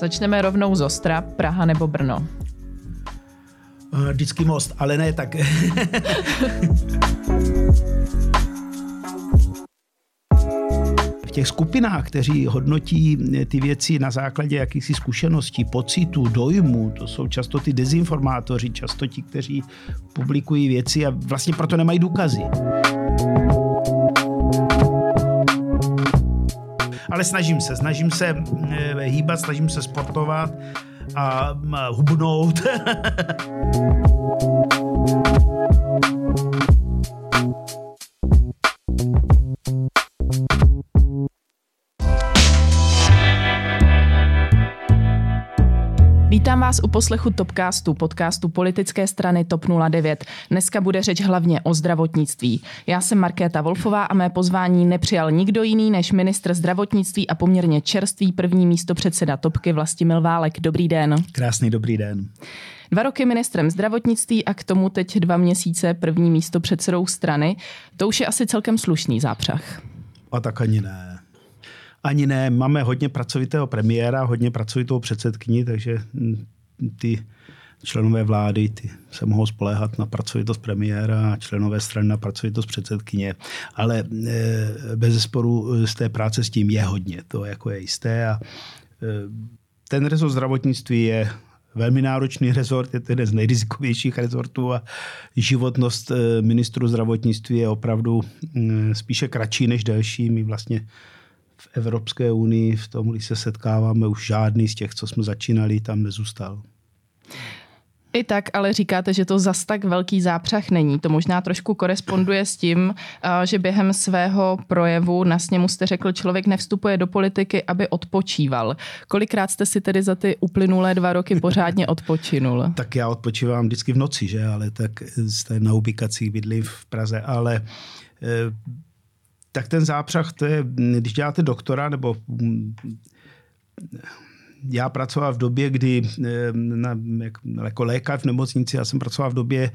Začneme rovnou z Ostra, Praha nebo Brno. Eh, vždycky most, ale ne tak. v těch skupinách, kteří hodnotí ty věci na základě jakýchsi zkušeností, pocitů, dojmů, to jsou často ty dezinformátoři, často ti, kteří publikují věci a vlastně proto nemají důkazy. Ale snažím se, snažím se eh, hýbat, snažím se sportovat a hubnout. vás u poslechu Topcastu, podcastu politické strany TOP 09. Dneska bude řeč hlavně o zdravotnictví. Já jsem Markéta Wolfová a mé pozvání nepřijal nikdo jiný než ministr zdravotnictví a poměrně čerstvý první místo předseda Topky Vlastimil Válek. Dobrý den. Krásný dobrý den. Dva roky ministrem zdravotnictví a k tomu teď dva měsíce první místo předsedou strany. To už je asi celkem slušný zápřah. A tak ani ne. Ani ne, máme hodně pracovitého premiéra, hodně pracovitou předsedkyni, takže hm, ty členové vlády ty se mohou spoléhat na pracovitost premiéra a členové strany na pracovitost předsedkyně. Ale e, bez sporu z té práce s tím je hodně, to jako je jisté. A e, ten rezort zdravotnictví je velmi náročný rezort, je to jeden z nejrizikovějších rezortů a životnost e, ministru zdravotnictví je opravdu hm, spíše kratší než delší. My vlastně v Evropské unii, v tom, když se setkáváme, už žádný z těch, co jsme začínali, tam nezůstal. I tak, ale říkáte, že to zas tak velký zápřah není. To možná trošku koresponduje s tím, eh, že během svého projevu na sněmu jste řekl, člověk nevstupuje do politiky, aby odpočíval. Kolikrát jste si tedy za ty uplynulé dva roky pořádně odpočinul? tak já odpočívám vždycky v noci, že? Ale tak jste na ubikacích bydlím v Praze, ale eh, tak ten zápřah, to je, když děláte doktora, nebo mm, já pracoval v době, kdy na, jako lékař v nemocnici, já jsem pracoval v době,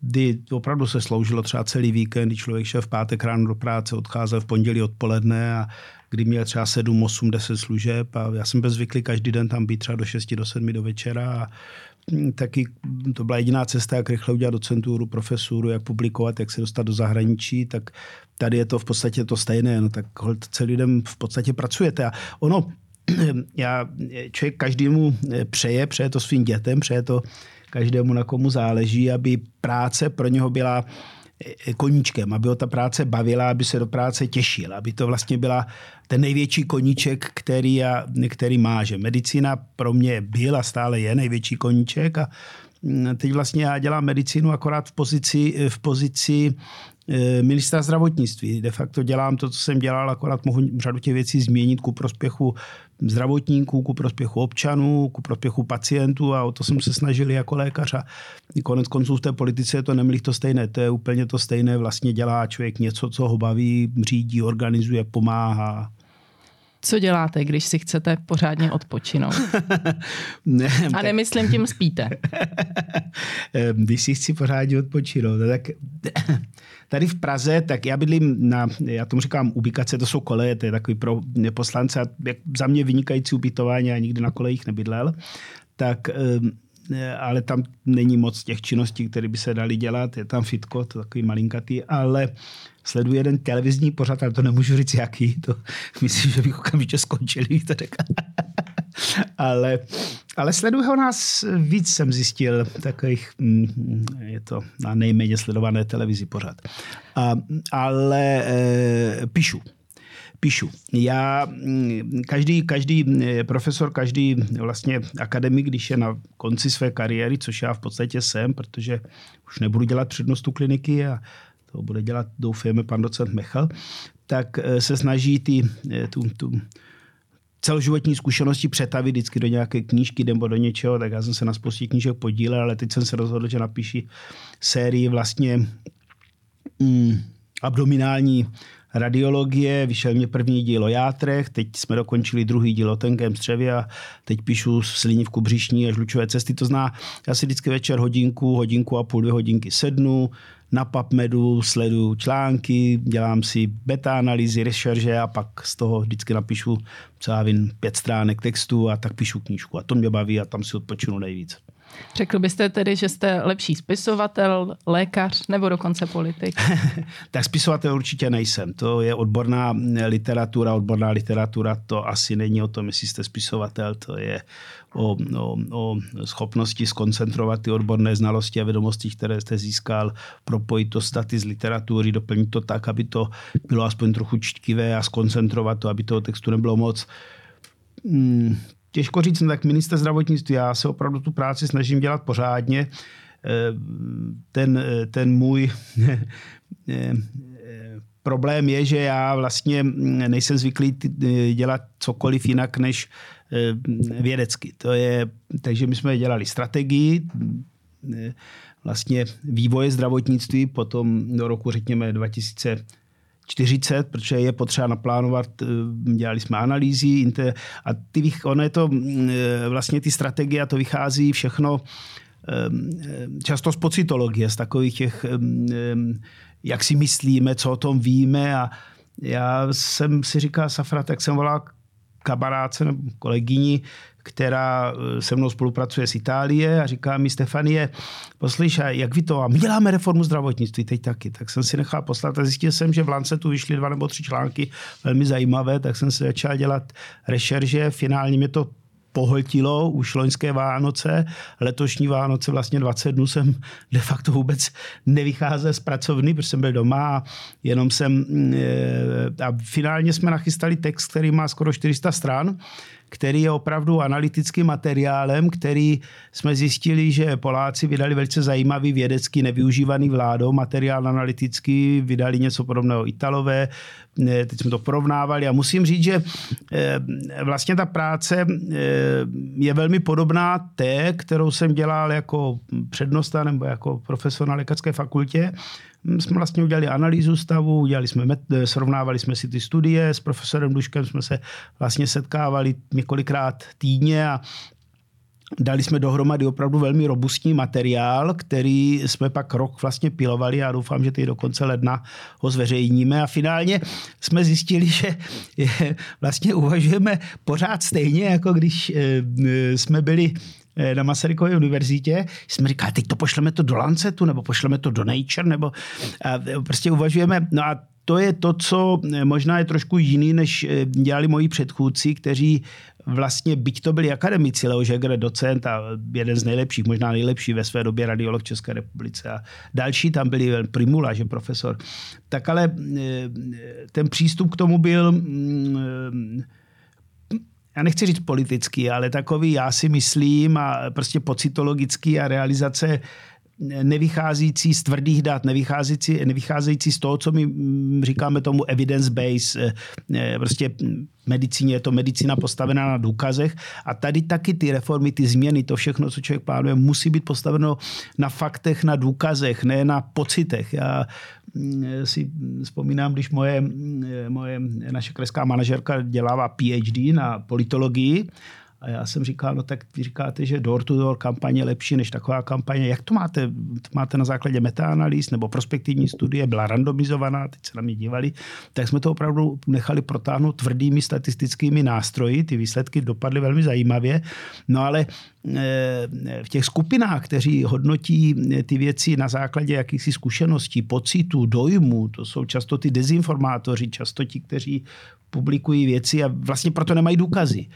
kdy opravdu se sloužilo třeba celý víkend, kdy člověk šel v pátek ráno do práce, odcházel v pondělí odpoledne a kdy měl třeba 7, 8, 10 služeb a já jsem byl zvyklý každý den tam být třeba do 6, do 7 do večera a taky to byla jediná cesta, jak rychle udělat docenturu, profesuru, jak publikovat, jak se dostat do zahraničí, tak tady je to v podstatě to stejné, no tak celý den v podstatě pracujete. A ono, já, člověk každému eh, přeje, přeje to svým dětem, přeje to každému, na komu záleží, aby práce pro něho byla koníčkem, aby ho ta práce bavila, aby se do práce těšil, aby to vlastně byla ten největší koníček, který, já, který má. Že medicína pro mě byla, stále je největší koníček a mm, teď vlastně já dělám medicínu akorát v pozici, v pozici Eh, ministra zdravotnictví. De facto dělám to, co jsem dělal, akorát mohu řadu těch věcí změnit ku prospěchu zdravotníků, ku prospěchu občanů, ku prospěchu pacientů a o to jsem se snažil jako lékař a konec konců v té politice je to nemlých to stejné, to je úplně to stejné, vlastně dělá člověk něco, co ho baví, řídí, organizuje, pomáhá. Co děláte, když si chcete pořádně odpočinout? ne, a nemyslím tím spíte. když si chci pořádně odpočinout, no tak Tady v Praze, tak já bydlím na, já tomu říkám ubikace, to jsou koleje, to je takový pro poslance, jak za mě vynikající ubytování, já nikdy na kolejích nebydlel, tak ehm, ale tam není moc těch činností, které by se daly dělat. Je tam fitko, to takový malinkatý, ale sleduji jeden televizní pořad, ale to nemůžu říct jaký, to myslím, že bych okamžitě skončil, to ale, ale sleduju ho nás víc, jsem zjistil, takových, mm, je to na nejméně sledované televizi pořád. A, ale e, píšu píšu. Já, mm, každý, každý e, profesor, každý vlastně akademik, když je na konci své kariéry, což já v podstatě jsem, protože už nebudu dělat přednostu kliniky a to bude dělat, doufáme, pan docent Mechal, tak e, se snaží ty, e, tu, tu celoživotní zkušenosti přetavit vždycky do nějaké knížky nebo do něčeho, tak já jsem se na spoustě knížek podílel, ale teď jsem se rozhodl, že napíši sérii vlastně mm, abdominální radiologie, vyšel mě první díl o játrech, teď jsme dokončili druhý díl o tenkém střevě a teď píšu slinivku břišní a žlučové cesty. To zná, já si vždycky večer hodinku, hodinku a půl, dvě hodinky sednu, na PubMedu sleduju články, dělám si beta analýzy, rešerže a pak z toho vždycky napíšu, co já vím, pět stránek textu a tak píšu knížku. A to mě baví a tam si odpočinu nejvíc. Řekl byste tedy, že jste lepší spisovatel, lékař nebo dokonce politik? tak spisovatel určitě nejsem. To je odborná literatura. Odborná literatura to asi není o tom, jestli jste spisovatel. To je o, o, o schopnosti skoncentrovat ty odborné znalosti a vědomosti, které jste získal, propojit to staty z literatury, doplnit to tak, aby to bylo aspoň trochu čtkivé a skoncentrovat to, aby toho textu nebylo moc. Těžko říct, no tak minister zdravotnictví, já se opravdu tu práci snažím dělat pořádně. Eh, ten, ten můj eh, problém je, že já vlastně nejsem zvyklý dělat cokoliv jinak než eh, vědecky. To je, takže my jsme dělali strategii, vlastně vývoje zdravotnictví, potom do roku, řekněme, 2000 40, protože je potřeba naplánovat, eh, dělali jsme analýzy a ty, ono je to eh, vlastně ty strategie a to vychází všechno eh, často z pocitologie, z takových těch, jak si myslíme, co o tom víme. A já jsem si říkal, Safra, tak jsem volal kamarádce nebo kolegyni, která eh, se mnou spolupracuje z Itálie a říká mi Stefanie, poslyš, jak vy to, a my děláme reformu zdravotnictví teď taky. Tak jsem si nechal poslat a zjistil jsem, že v Lancetu vyšly dva nebo tři články velmi zajímavé, tak jsem se začal dělat rešerže, finálně mě to pohltilo už loňské Vánoce. Letošní Vánoce vlastně 20 dnů jsem de facto vůbec nevycházel z pracovny, protože jsem byl doma a jenom jsem... Eh, a finálně jsme nachystali text, který má skoro 400 stran, který je opravdu analytickým materiálem, který jsme zjistili, že Poláci vydali velice zajímavý vědecký nevyužívaný vládou materiál analytický, vydali něco podobného Italové, teď jsme to porovnávali. A musím říct, že eh, vlastně ta práce eh, je velmi podobná té, kterou jsem dělal jako přednosta nebo jako profesor na lékařské fakultě, jsme vlastně udělali analýzu stavu, udělali jsme, srovnávali jsme si ty studie, s profesorem Duškem jsme se vlastně setkávali několikrát týdně a Dali jsme dohromady opravdu velmi robustní materiál, který jsme pak rok vlastně pilovali a doufám, že teď do konce ledna ho zveřejníme. A finálně jsme zjistili, že vlastně uvažujeme pořád stejně, jako když eh, jsme byli Eh, na Masarykově univerzitě, jsme říkali, teď to pošleme to do Lancetu, nebo pošleme to do Nature, nebo a prostě uvažujeme, no a to je to, co eh, možná je trošku jiný, než eh, dělali moji předchůdci, kteří vlastně, byť to byli akademici, Leo Žegr, docent a jeden z nejlepších, možná nejlepší ve své době radiolog České republice a další tam byli, Primula, že profesor, tak ale ten přístup k tomu byl mm, já nechci říct politický, ale takový já si myslím a prostě pocitologický a realizace nevycházící z tvrdých dat, nevycházející, nevycházející z toho, co my mm, říkáme tomu evidence base, eh, eh, prostě medicíně je to medicína postavená na důkazech a tady taky ty reformy, ty změny, to všechno, co člověk plánuje, musí být postaveno na faktech, na důkazech, ne na pocitech. Já si vzpomínám, když moje, mm, moje naše kreská manažerka dělává PhD na politologii a já jsem říkal, no tak vy říkáte, že door-to-door kampaně je lepší než taková kampaně. Jak to máte? Máte na základě metaanalýz nebo prospektivní studie, byla randomizovaná, teď se na mě dívali. Tak jsme to opravdu nechali protáhnout tvrdými statistickými nástroji. Ty výsledky dopadly velmi zajímavě. No ale eh, v těch skupinách, kteří hodnotí ty věci na základě jakýchsi zkušeností, pocitů, dojmů, to jsou často ty dezinformátoři, často ti, kteří publikují věci a vlastně proto nemají důkazy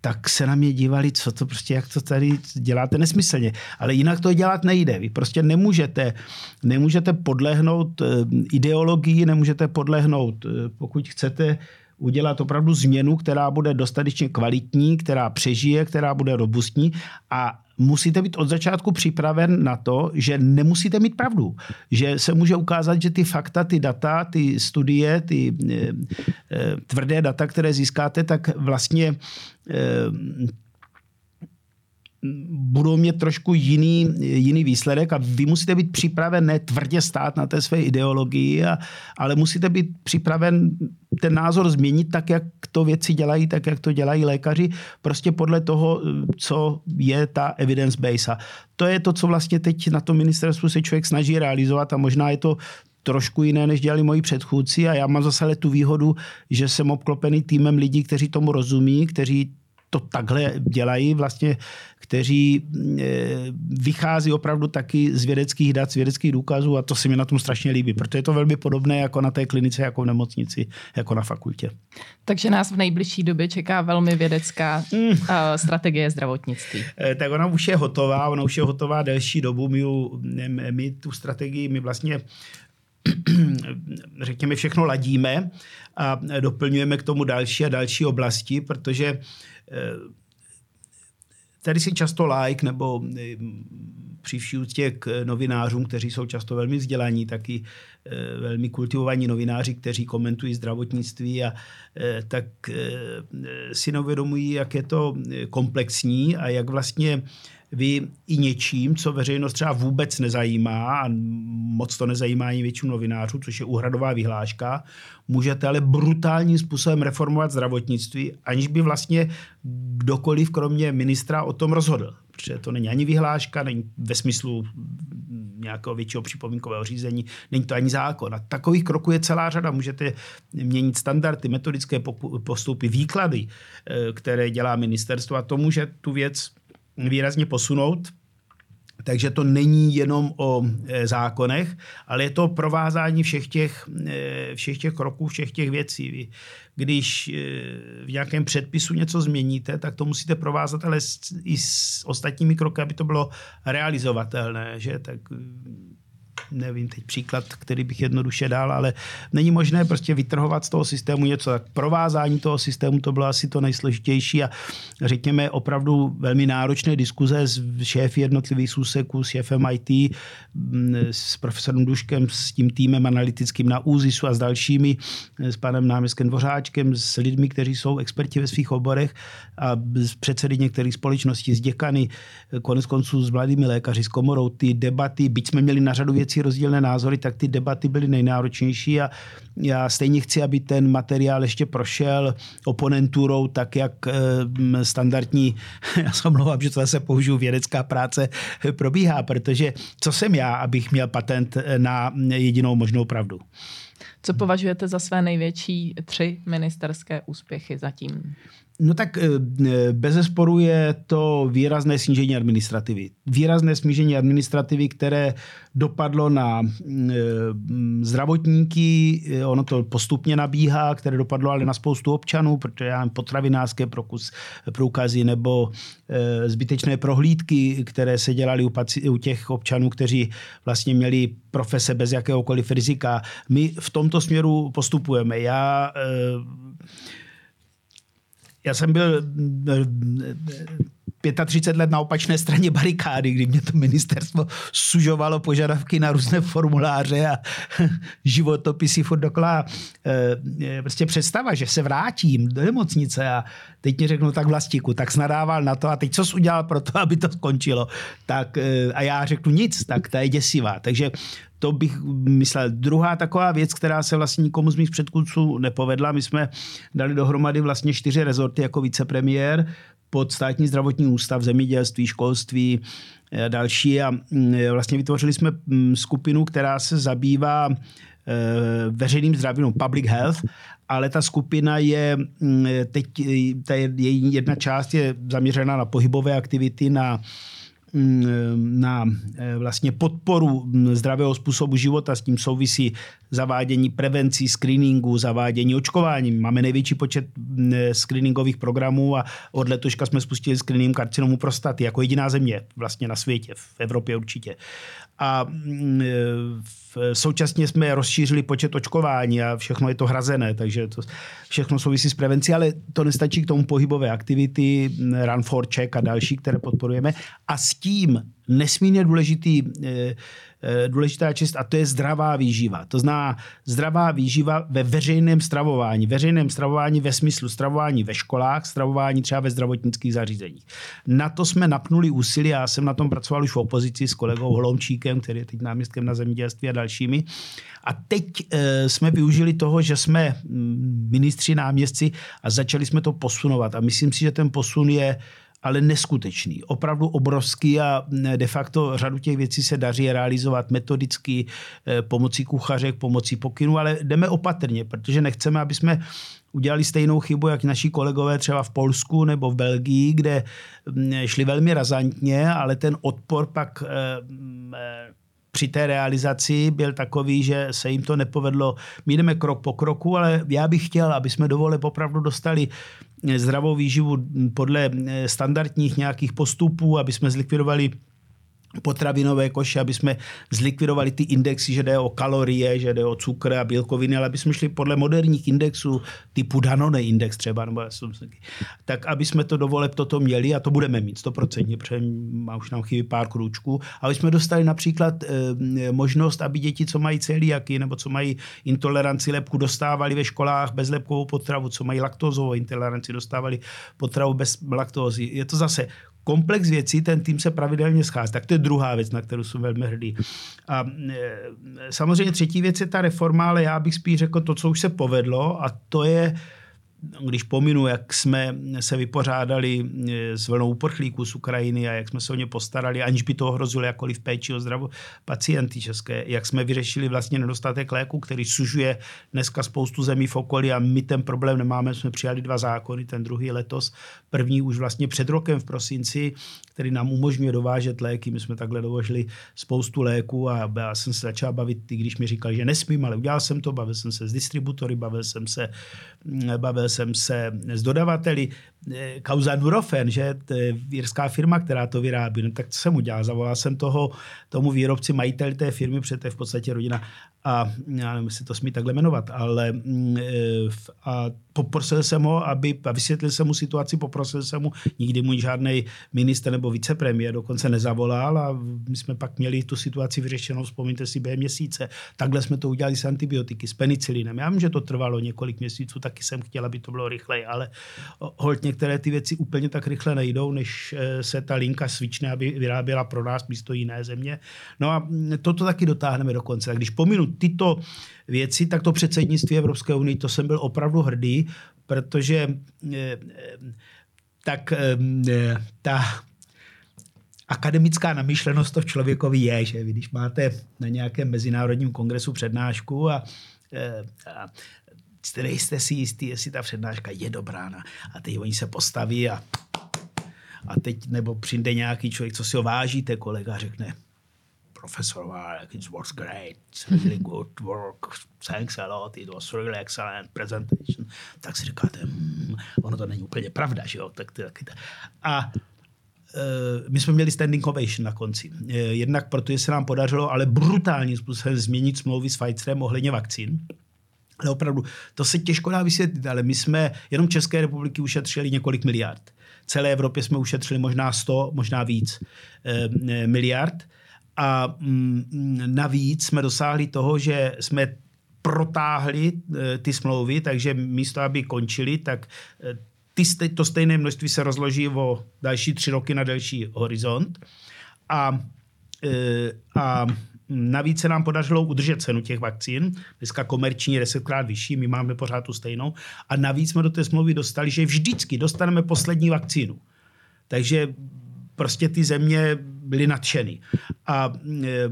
tak se na mě dívali, co to prostě, jak to tady děláte nesmyslně. Ale jinak to dělat nejde. Vy prostě nemůžete, nemůžete podlehnout eh, ideologii, nemůžete podlehnout, eh, pokud chcete udělat opravdu změnu, která bude dostatečně kvalitní, která přežije, která bude robustní a musíte být od začátku připraven na to, že nemusíte mít pravdu. Že se může ukázat, že ty fakta, ty data, ty studie, ty e, e, tvrdé data, které získáte, tak vlastně e, budou mít trošku jiný, jiný výsledek a vy musíte být připraven ne tvrdě stát na té své ideologii, a, ale musíte být připraven ten názor změnit tak, jak to věci dělají, tak, jak to dělají lékaři, prostě podle toho, co je ta evidence base. A to je to, co vlastně teď na tom ministerstvu se člověk snaží realizovat a možná je to trošku jiné, než dělali moji předchůdci a já mám zase tu výhodu, že jsem obklopený týmem lidí, kteří tomu rozumí, kteří to takhle dělají, vlastně, kteří e, vychází opravdu taky z vědeckých dat, z vědeckých důkazů a to se mi na tom strašně líbí, protože je to velmi podobné jako na té klinice, jako v nemocnici, jako na fakultě. Takže nás v nejbližší době čeká velmi vědecká mm. strategie zdravotnictví. E, tak ona už je hotová, ona už je hotová delší dobu. My, my tu strategii, my vlastně řekněme, všechno ladíme a doplňujeme k tomu další a další oblasti, protože eh, tady si často like nebo eh, při vší k novinářům, kteří jsou často velmi vzdělaní, taky eh, velmi kultivovaní novináři, kteří komentují zdravotnictví a tak si neuvědomují, jak je to komplexní a jak vlastně vy i něčím, co veřejnost třeba vůbec nezajímá a moc to nezajímá ani většinu novinářů, což je úhradová vyhláška, můžete ale brutálním způsobem reformovat zdravotnictví, aniž by vlastně kdokoliv, kromě ministra, o tom rozhodl. Protože to není ani vyhláška, není ve smyslu nějakého většího připomínkového řízení, není to ani zákon. A takových kroků je celá řada. Můžete měnit standardy, metodické postupy, výklady, eh, které dělá ministerstvo a to může tu věc výrazně posunout. Takže to není jenom o e, zákonech, ale je to provázání všech těch, e, všech těch kroků, všech těch věcí. Když v nějakém předpisu něco změníte, tak to musíte provázat ale i s ostatními kroky, aby to bylo realizovatelné. Že? Tak nevím teď příklad, který bych jednoduše dal, ale není možné prostě vytrhovat z toho systému něco. Tak provázání toho systému to bylo asi to nejsložitější a řekněme opravdu velmi náročné diskuze s šéfy jednotlivých úseků, s šéfem IT, mm, s profesorem Duškem, s tím týmem analytickým na ÚZISu a s dalšími, s panem náměstkem Dvořáčkem, s lidmi, kteří jsou experti ve svých oborech a s předsedy některých společností, s děkany, konec konců s mladými lékaři, s komorou, ty debaty, byť jsme měli na řadu věcí rozdílné názory, tak ty debaty byly nejnáročnější a já stejně chci, aby ten materiál ještě prošel oponenturou tak, jak eh, standardní, já se omlouvám, že to zase použiju, vědecká práce probíhá, protože co jsem já, abych měl patent na jedinou možnou pravdu. Co považujete za své největší tři ministerské úspěchy zatím? No tak eh, bez zesporu je to výrazné snížení administrativy. Výrazné snížení administrativy, které dopadlo na eh, zdravotníky, eh, ono to postupně nabíhá, které dopadlo ale na spoustu občanů, protože já potravinářské prokus, průkazy nebo zbytečné prohlídky, které se dělaly u, paci- u těch občanů, kteří vlastně měli profese bez jakéhokoliv rizika. My v tomto směru postupujeme. Já já jsem byl 35 let na opačné straně barikády, kdy mě to ministerstvo sužovalo požadavky na různé formuláře a životopisy furt dokola. E, prostě představa, že se vrátím do nemocnice a teď mi řeknu tak vlastiku, tak snadával na to a teď co jsi udělal pro to, aby to skončilo. Tak, e, a já řeknu nic, tak to je děsivá. Takže to bych myslel. Druhá taková věc, která se vlastně nikomu z mých předkůdců nepovedla, my jsme dali dohromady vlastně čtyři rezorty jako vicepremiér pod státní zdravotní ústav, zemědělství, školství, a další. A mm, vlastně vytvořili jsme mm, skupinu, která se zabývá e, veřejným zdravím, no, public health, ale ta skupina je mm, teď, ta její jedna část je zaměřena na pohybové aktivity, na na eh, vlastně podporu mm, zdravého způsobu života, s tím souvisí zavádění prevencí, screeningu, zavádění očkování. Máme největší počet mm, screeningových programů a od letoška jsme spustili screening karcinomu prostaty jako jediná země vlastně na světě, v Evropě určitě. A současně jsme rozšířili počet očkování a všechno je to hrazené, takže to všechno souvisí s prevencí, ale to nestačí k tomu pohybové aktivity, Run for Check a další, které podporujeme. A s tím nesmírně důležitý Eh, důležitá čest a to je zdravá výživa. To znamená zdravá výživa ve veřejném stravování. Veřejném stravování ve smyslu stravování ve školách, stravování třeba ve zdravotnických zařízeních. Na to jsme napnuli úsilí, já jsem na tom pracoval už v opozici s kolegou Holomčíkem, který je teď náměstkem na zemědělství a dalšími. A teď e, jsme využili toho, že jsme mm, ministři, náměstci a začali jsme to posunovat. A myslím si, že ten posun je ale neskutečný, opravdu obrovský a de facto řadu těch věcí se daří realizovat metodicky eh, pomocí kuchařek, pomocí pokynů, ale jdeme opatrně, protože nechceme, aby jsme udělali stejnou chybu, jak naši kolegové třeba v Polsku nebo v Belgii, kde šli velmi razantně, ale ten odpor pak eh, eh, při té realizaci byl takový, že se jim to nepovedlo. My jdeme krok po kroku, ale já bych chtěl, aby jsme dovole opravdu dostali zdravou výživu podle standardních nějakých postupů, aby jsme zlikvidovali potravinové koše, aby jsme zlikvidovali ty indexy, že jde o kalorie, že jde o cukr a bílkoviny, ale aby jsme šli podle moderních indexů, typu Danone index třeba, nebo tak aby jsme to dovole toto měli a to budeme mít 100%, protože má už nám chybí pár krůčků, aby jsme dostali například e, možnost, aby děti, co mají celiaky nebo co mají intoleranci lepku, dostávali ve školách bezlepkovou potravu, co mají laktózovou intoleranci, dostávali potravu bez laktózy. Je to zase komplex věcí, ten tým se pravidelně schází. Tak to je druhá věc, na kterou jsem velmi hrdý. A e, samozřejmě třetí věc je ta reforma, ale já bych spíš řekl to, co už se povedlo a to je když pominu, jak jsme se vypořádali eh, s vlnou uprchlíků z Ukrajiny a jak jsme se o ně postarali, aniž by to ohrozilo jakkoliv péči o zdravo pacienty české, jak jsme vyřešili vlastně nedostatek léku, který sužuje dneska spoustu zemí v okolí a my ten problém nemáme, jsme přijali dva zákony, ten druhý letos, první už vlastně před rokem v prosinci, který nám umožňuje dovážet léky. My jsme takhle dovožili spoustu léků a já jsem se začal bavit, i když mi říkal, že nesmím, ale udělal jsem to, bavil jsem se s distributory, bavil jsem se, bavil jsem se s dodavateli. Eh, kauza Nurofen, že jirská firma, která to vyrábí, no, tak co jsem udělal? Zavolal jsem toho, tomu výrobci, majiteli té firmy, protože to je v podstatě rodina a já nevím, jestli to smí takhle jmenovat, ale mm, eh, a poprosil jsem ho, aby, a vysvětlil jsem mu situaci, poprosil jsem mu, nikdy mu žádný minister nebo vicepremiér dokonce nezavolal a my jsme pak měli tu situaci vyřešenou, vzpomíňte si, během měsíce. Takhle jsme to udělali s antibiotiky, s penicilinem. Já vím, že to trvalo několik měsíců, taky jsem chtěl, aby to bylo rychleji, ale holt některé ty věci úplně tak rychle nejdou, než eh, se ta linka svične, aby vyráběla pro nás místo jiné země. No a mm, toto taky dotáhneme do konce. A když pominu tyto věci, tak to předsednictví Evropské unie, to jsem byl opravdu hrdý, protože eh, tak eh, ta akademická namýšlenost to v člověkovi je, že vy, když máte na nějakém mezinárodním kongresu přednášku a, a jste si jistý, jestli ta přednáška je dobrá. No. A teď oni se postaví a, a teď nebo přijde nějaký člověk, co si ho vážíte, kolega řekne, Professor Warwick, it was great, really good work, thanks a lot, it was really excellent presentation. Tak si říkáte, hmm, ono to není úplně pravda, že jo? Tak, tak, tak. A Uh, my jsme měli standing ovation na konci. Uh, jednak protože se nám podařilo ale brutálním způsobem změnit smlouvy s Pfizerem ohledně vakcín. Ale opravdu, to se těžko dá vysvětlit, ale my jsme jenom České republiky ušetřili několik miliard. Celé Evropě jsme ušetřili možná 100, možná víc eh, miliard. A mm, navíc jsme dosáhli toho, že jsme protáhli eh, ty smlouvy, takže místo, aby končili, tak eh, ty, to stejné množství se rozloží o další tři roky na delší horizont. A, a Navíc se nám podařilo udržet cenu těch vakcín. Dneska komerční je desetkrát vyšší, my máme pořád tu stejnou. A navíc jsme do té smlouvy dostali, že vždycky dostaneme poslední vakcínu. Takže prostě ty země byly nadšeny. A e,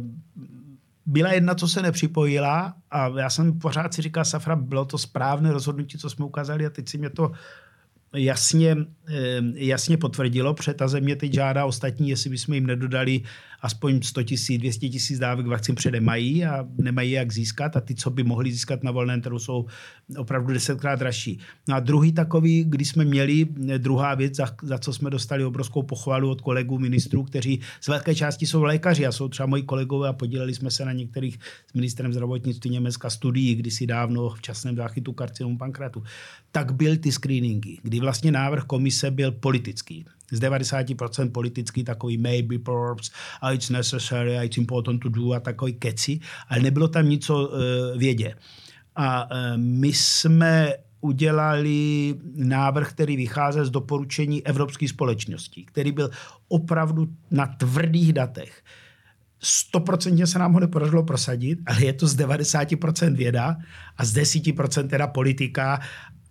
byla jedna, co se nepřipojila a já jsem pořád si říkal, Safra, bylo to správné rozhodnutí, co jsme ukázali a teď si mě to jasně, e, jasně potvrdilo, protože ta země teď žádá ostatní, jestli bychom jim nedodali aspoň 100 tisíc, 200 tisíc dávek vakcín předem mají a nemají jak získat a ty, co by mohli získat na volném trhu, jsou opravdu desetkrát dražší. No a druhý takový, kdy jsme měli, druhá věc, za, za co jsme dostali obrovskou pochvalu od kolegů ministrů, kteří z velké části jsou lékaři a jsou třeba moji kolegové a podíleli jsme se na některých s ministrem zdravotnictví Německa studií kdysi dávno v časném záchytu karcinomu pankratu, tak byl ty screeningy, kdy vlastně návrh komise byl politický z 90% politický takový maybe perhaps, a it's necessary, it's important to do a takový keci, ale nebylo tam nic o uh, vědě. A uh, my jsme udělali návrh, který vycházel z doporučení Evropské společnosti, který byl opravdu na tvrdých datech. Stoprocentně se nám ho nepodařilo prosadit, ale je to z 90% věda a z 10% teda politika.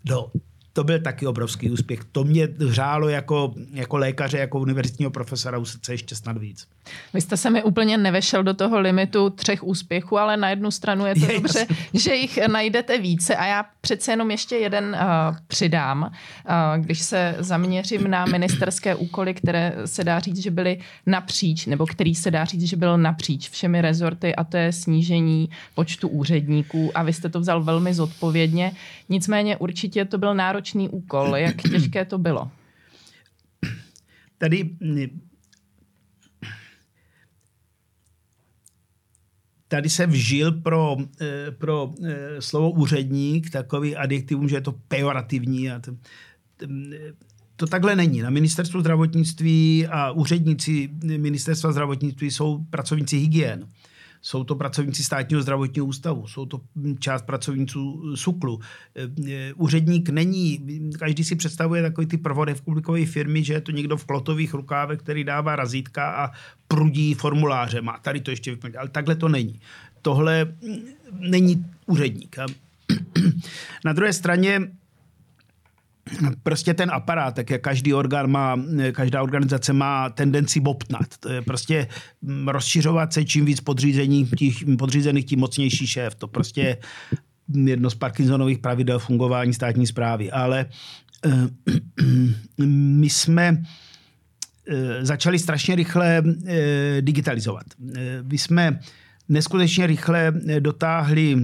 No, to byl taky obrovský úspěch. To mě hřálo jako, jako lékaře, jako univerzitního profesora u srdce ještě snad víc. Vy jste se mi úplně nevešel do toho limitu třech úspěchů, ale na jednu stranu je to je, dobře, jasný. že jich najdete více a já přece jenom ještě jeden uh, přidám. Uh, když se zaměřím na ministerské úkoly, které se dá říct, že byly napříč, nebo který se dá říct, že byl napříč všemi rezorty a to je snížení počtu úředníků a vy jste to vzal velmi zodpovědně. Nicméně určitě to byl náročný úkol. Jak těžké to bylo? Tady tady se vžil pro, eh, pro eh, slovo úředník takový adjektivum, že je to pejorativní. A to, to takhle není. Na ministerstvu zdravotnictví a úředníci ministerstva zdravotnictví jsou pracovníci hygien. Jsou to pracovníci státního zdravotního ústavu, jsou to část pracovníků SUKLu. E, úředník není, každý si představuje takový ty prvorepublikové firmy, že je to někdo v klotových rukávech, který dává razítka a prudí formuláře. Má tady to ještě vyplnit, ale takhle to není. Tohle není úředník. Na druhé straně prostě ten aparát, tak jak každý orgán má, každá organizace má tendenci bobtnat. To je prostě mm, rozšiřovat se, čím víc podřízených, podřízených, tím mocnější šéf. To prostě je jedno z Parkinsonových pravidel fungování státní zprávy. Ale uh, my jsme uh, začali strašně rychle uh, digitalizovat. My jsme neskutečně rychle dotáhli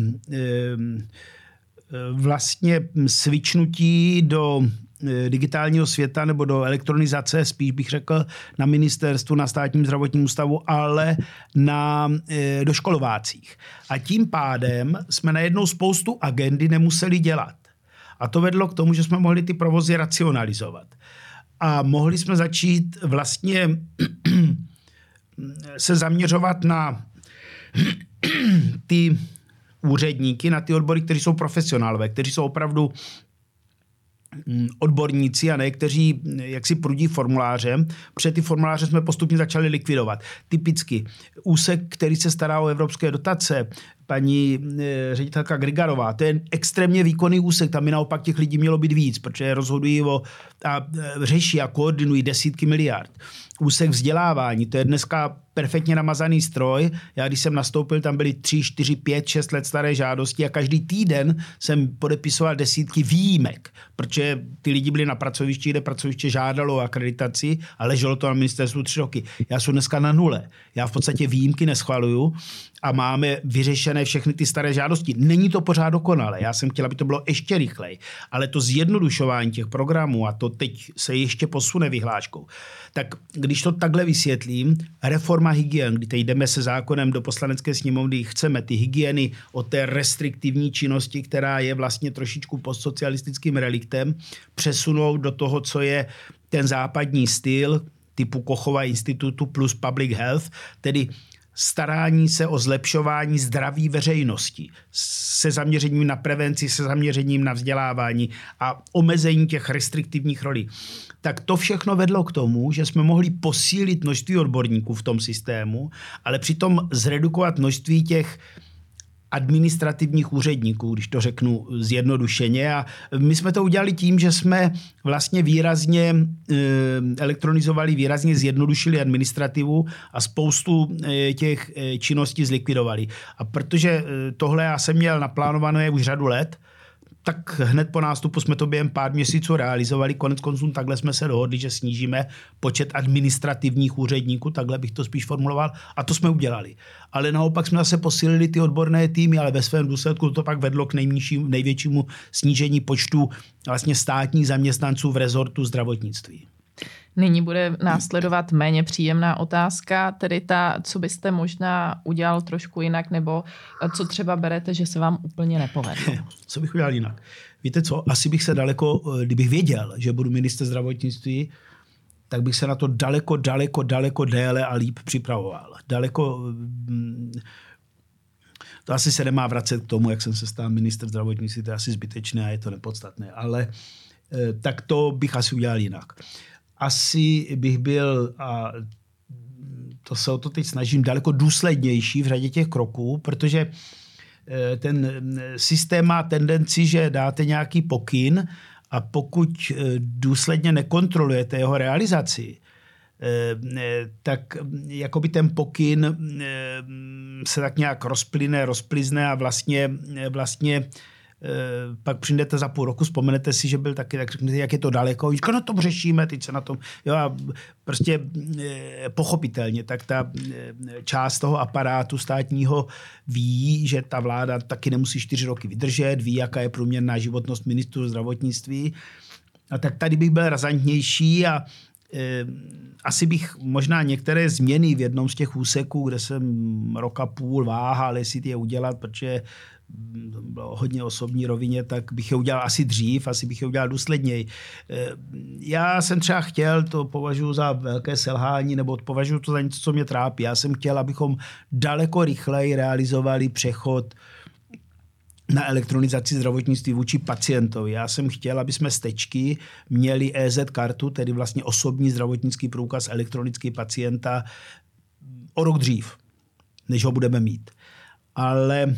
vlastně svičnutí do eh, digitálního světa nebo do elektronizace, spíš bych řekl, na ministerstvu, na státním zdravotním ústavu, ale na eh, doškolovácích. A tím pádem jsme najednou spoustu agendy nemuseli dělat. A to vedlo k tomu, že jsme mohli ty provozy racionalizovat. A mohli jsme začít vlastně se zaměřovat na ty úředníky, na ty odbory, kteří jsou profesionálové, kteří jsou opravdu mm, odborníci a ne, kteří mm, jak si prudí formulářem, protože ty formuláře jsme postupně začali likvidovat. Typicky úsek, který se stará o evropské dotace, paní e, ředitelka Grigarová, to je extrémně výkonný úsek, tam by naopak těch lidí mělo být víc, protože rozhodují o, a e, řeší a koordinují desítky miliard. Úsek vzdělávání, to je dneska perfektně namazaný stroj. Já když jsem nastoupil, tam byly 3, 4, 5, 6 let staré žádosti a každý týden jsem podepisoval desítky výjimek, protože ty lidi byli na pracovišti, kde pracoviště žádalo o akreditaci a leželo to na ministerstvu tři roky. Já jsem dneska na nule. Já v podstatě výjimky neschvaluju a máme vyřešené všechny ty staré žádosti. Není to pořád dokonale. Já jsem chtěl, aby to bylo ještě rychleji, ale to zjednodušování těch programů a to teď se ještě posune vyhláškou. Tak když to takhle vysvětlím, reforma hygien, kdy teď jdeme se zákonem do poslanecké sněmovny, chceme ty hygieny od té restriktivní činnosti, která je vlastně trošičku postsocialistickým reliktem, přesunout do toho, co je ten západní styl, typu Kochova institutu plus public health, tedy starání se o zlepšování zdraví veřejnosti se zaměřením na prevenci, se zaměřením na vzdělávání a omezení těch restriktivních rolí. Tak to všechno vedlo k tomu, že jsme mohli posílit množství odborníků v tom systému, ale přitom zredukovat množství těch administrativních úředníků, když to řeknu zjednodušeně. A my jsme to udělali tím, že jsme vlastně výrazně eh, elektronizovali, výrazně zjednodušili administrativu a spoustu eh, těch eh, činností zlikvidovali. A protože tohle já jsem měl naplánované už řadu let, tak hned po nástupu jsme to během pár měsíců realizovali. Konec konců takhle jsme se dohodli, že snížíme počet administrativních úředníků, takhle bych to spíš formuloval, a to jsme udělali. Ale naopak jsme zase posílili ty odborné týmy, ale ve svém důsledku to pak vedlo k největšímu snížení počtu vlastně státních zaměstnanců v rezortu zdravotnictví. Nyní bude následovat méně příjemná otázka, tedy ta, co byste možná udělal trošku jinak, nebo co třeba berete, že se vám úplně nepovedlo. Co bych udělal jinak? Víte co, asi bych se daleko, kdybych věděl, že budu minister zdravotnictví, tak bych se na to daleko, daleko, daleko déle a líp připravoval. Daleko... Mm, to asi se nemá vracet k tomu, jak jsem se stal minister zdravotnictví, to je asi zbytečné a je to nepodstatné, ale eh, tak to bych asi udělal jinak. Asi bych byl, a to se o to teď snažím, daleko důslednější v řadě těch kroků, protože eh, ten eh, systém má tendenci, že dáte nějaký pokyn a pokud eh, důsledně nekontrolujete jeho realizaci, tak jakoby ten pokyn se tak nějak rozplyne, rozplizne a vlastně, vlastně pak přijdete za půl roku, vzpomenete si, že byl taky, tak řeknete, jak je to daleko, říká, no to řešíme, teď se na tom, jo a prostě eh, pochopitelně, tak ta eh, část toho aparátu státního ví, že ta vláda taky nemusí čtyři roky vydržet, ví, jaká je průměrná životnost ministru zdravotnictví, a tak tady bych byl razantnější a asi bych možná některé změny v jednom z těch úseků, kde jsem roka půl váhal, jestli je udělat, protože bylo hodně osobní rovině, tak bych je udělal asi dřív, asi bych je udělal důsledněji. Eh, já jsem třeba chtěl, to považuji za velké selhání, nebo považuji to za něco, co mě trápí. Já jsem chtěl, abychom daleko rychleji realizovali přechod na elektronizaci zdravotnictví vůči pacientovi. Já jsem chtěl, aby jsme z tečky měli EZ kartu, tedy vlastně osobní zdravotnický průkaz elektronický pacienta o rok dřív, než ho budeme mít. Ale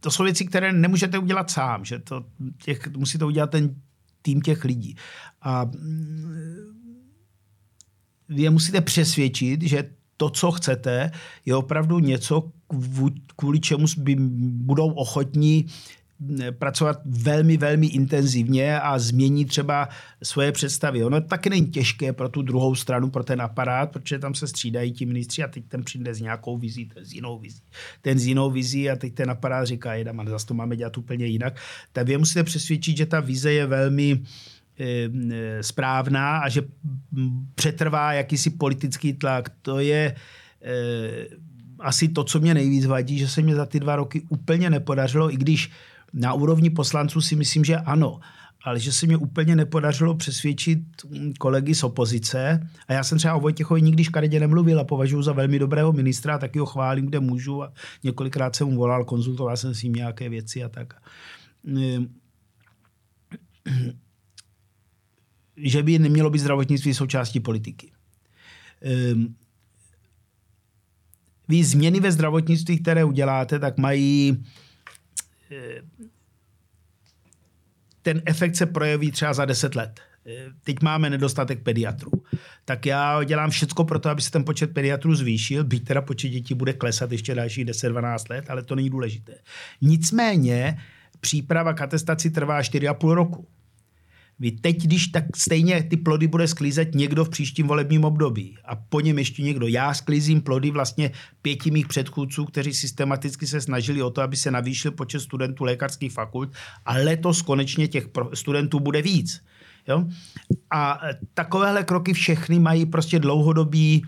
to jsou věci, které nemůžete udělat sám, že to těch, musí to udělat ten tým těch lidí. A mm, vy je musíte přesvědčit, že to, co chcete, je opravdu něco, kvůli čemu by budou ochotní pracovat velmi, velmi intenzivně a změnit třeba svoje představy. Ono taky není těžké pro tu druhou stranu, pro ten aparát, protože tam se střídají ti ministři a teď ten přijde s nějakou vizí, ten s jinou vizí, ten s jinou vizí a teď ten aparát říká, jedem, ale zase to máme dělat úplně jinak. Tak vy musíte přesvědčit, že ta vize je velmi eh, eh, správná a že přetrvá jakýsi politický tlak. To je eh, asi to, co mě nejvíc vadí, že se mě za ty dva roky úplně nepodařilo, i když na úrovni poslanců si myslím, že ano, ale že se mi úplně nepodařilo přesvědčit kolegy z opozice. A já jsem třeba o Vojtěchovi nikdy škaredě nemluvil a považuji za velmi dobrého ministra, taky ho chválím, kde můžu. A několikrát jsem mu volal, konzultoval jsem s ním nějaké věci a tak. Ehm, že by nemělo být zdravotnictví součástí politiky. Ehm, vy změny ve zdravotnictví, které uděláte, tak mají Eh, ten efekt se projeví třeba za 10 let. Eh, teď máme nedostatek pediatrů. Tak já dělám všechno pro to, aby se ten počet pediatrů zvýšil, byť teda počet dětí bude klesat ještě dalších 10-12 let, ale to není důležité. Nicméně příprava k atestaci trvá 4,5 roku. Vy teď, když tak stejně ty plody bude sklízet někdo v příštím volebním období a po něm ještě někdo. Já sklízím plody vlastně pěti mých předchůdců, kteří systematicky se snažili o to, aby se navýšil počet studentů lékařských fakult a letos konečně těch studentů bude víc. Jo? A takovéhle kroky všechny mají prostě dlouhodobý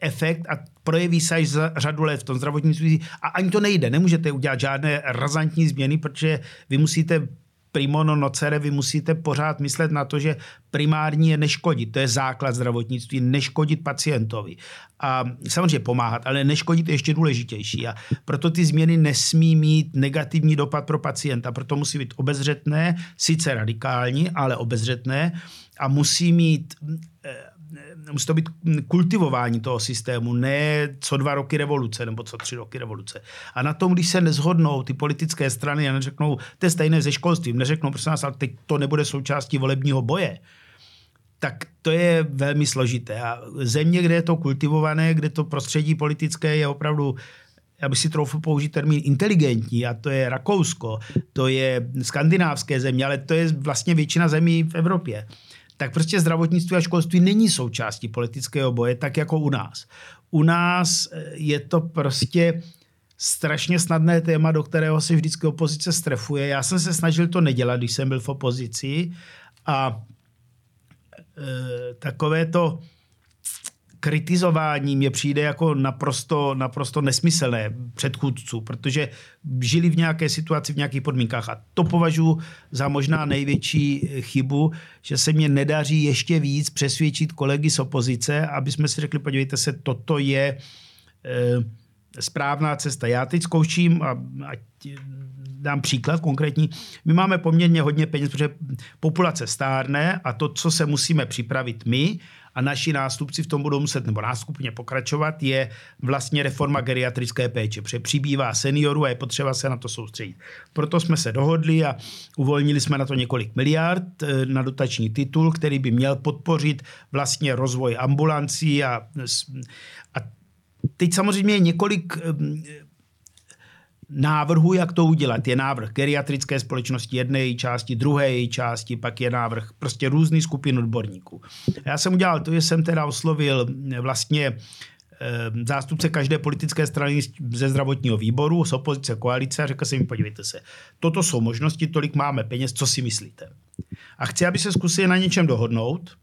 efekt a projeví se až za řadu let v tom zdravotnictví a ani to nejde. Nemůžete udělat žádné razantní změny, protože vy musíte primo non nocere, vy musíte pořád myslet na to, že primární je neškodit. To je základ zdravotnictví, neškodit pacientovi. A samozřejmě pomáhat, ale neškodit je ještě důležitější. A proto ty změny nesmí mít negativní dopad pro pacienta. Proto musí být obezřetné, sice radikální, ale obezřetné a musí mít eh, musí to být kultivování toho systému, ne co dva roky revoluce nebo co tři roky revoluce. A na tom, když se nezhodnou ty politické strany a neřeknou, to je stejné se školstvím, neřeknou, prosím nás, ale teď to nebude součástí volebního boje, tak to je velmi složité. A země, kde je to kultivované, kde to prostředí politické je opravdu já bych si troufl použít termín inteligentní, a to je Rakousko, to je skandinávské země, ale to je vlastně většina zemí v Evropě tak prostě zdravotnictví a školství není součástí politického boje, tak jako u nás. U nás eh, je to prostě strašně snadné téma, do kterého se vždycky opozice strefuje. Já jsem se snažil to nedělat, když jsem byl v opozici a e, takové to kritizování mě přijde jako naprosto, naprosto nesmyslné předchůdců, protože žili v nějaké situaci, v nějakých podmínkách. A to považuji za možná největší chybu, že se mě nedaří ještě víc přesvědčit kolegy z opozice, aby jsme si řekli, podívejte se, toto je e, správná cesta. Já teď zkouším, a, a dám příklad konkrétní, my máme poměrně hodně peněz, protože populace stárne a to, co se musíme připravit my, a naši nástupci v tom budou muset, nebo nástupně pokračovat, je vlastně reforma geriatrické péče, protože přibývá seniorů a je potřeba se na to soustředit. Proto jsme se dohodli a uvolnili jsme na to několik miliard eh, na dotační titul, který by měl podpořit vlastně rozvoj ambulancí a teď samozřejmě je několik návrhu, jak to udělat. Je návrh geriatrické společnosti jedné její části, druhé její části, pak je návrh prostě různý skupin odborníků. Já jsem udělal to, že jsem teda oslovil vlastně eh, zástupce každé politické strany ze zdravotního výboru, z opozice koalice a řekl jsem jim, podívejte se, toto jsou možnosti, tolik máme peněz, co si myslíte? A chci, aby se zkusili na něčem dohodnout,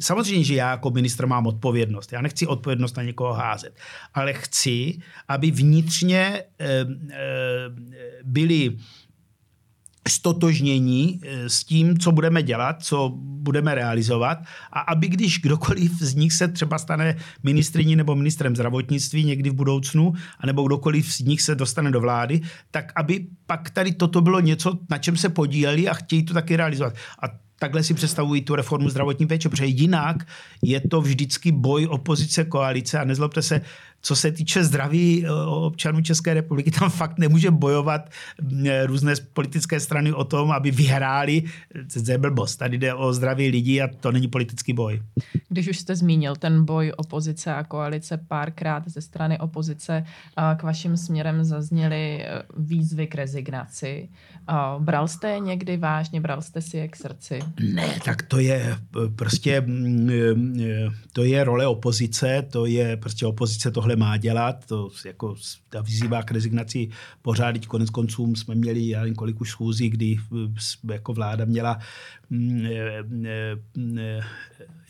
Samozřejmě, že já jako ministr mám odpovědnost. Já nechci odpovědnost na někoho házet, ale chci, aby vnitřně e, e, byli stotožnění eh, s tím, co budeme dělat, co budeme realizovat a aby když kdokoliv z nich se třeba stane ministriní nebo ministrem zdravotnictví někdy v budoucnu, anebo kdokoliv z nich se dostane do vlády, tak aby pak tady toto bylo něco, na čem se podíleli a chtějí to taky realizovat. A takhle si představují tu reformu zdravotní péče, protože jinak je to vždycky boj opozice koalice a nezlobte se, co se týče zdraví eh, občanů České republiky, tam fakt nemůže bojovat eh, různé politické strany o tom, aby vyhráli. To je blbost. Tady jde o zdraví lidí a to není politický boj. Když už jste zmínil ten boj opozice a koalice párkrát ze strany opozice, k vašim směrem zazněly eh, výzvy k rezignaci. Bral jste je někdy vážně, bral jste si je k srdci? Ne, tak to je prostě mm, to je role opozice, to je prostě opozice tohle tohle má dělat, to jako ta vyzývá k rezignaci pořád, konec konců jsme měli, já nevím kolik už schůzí, kdy eh, jako vláda měla mm, eh, eh,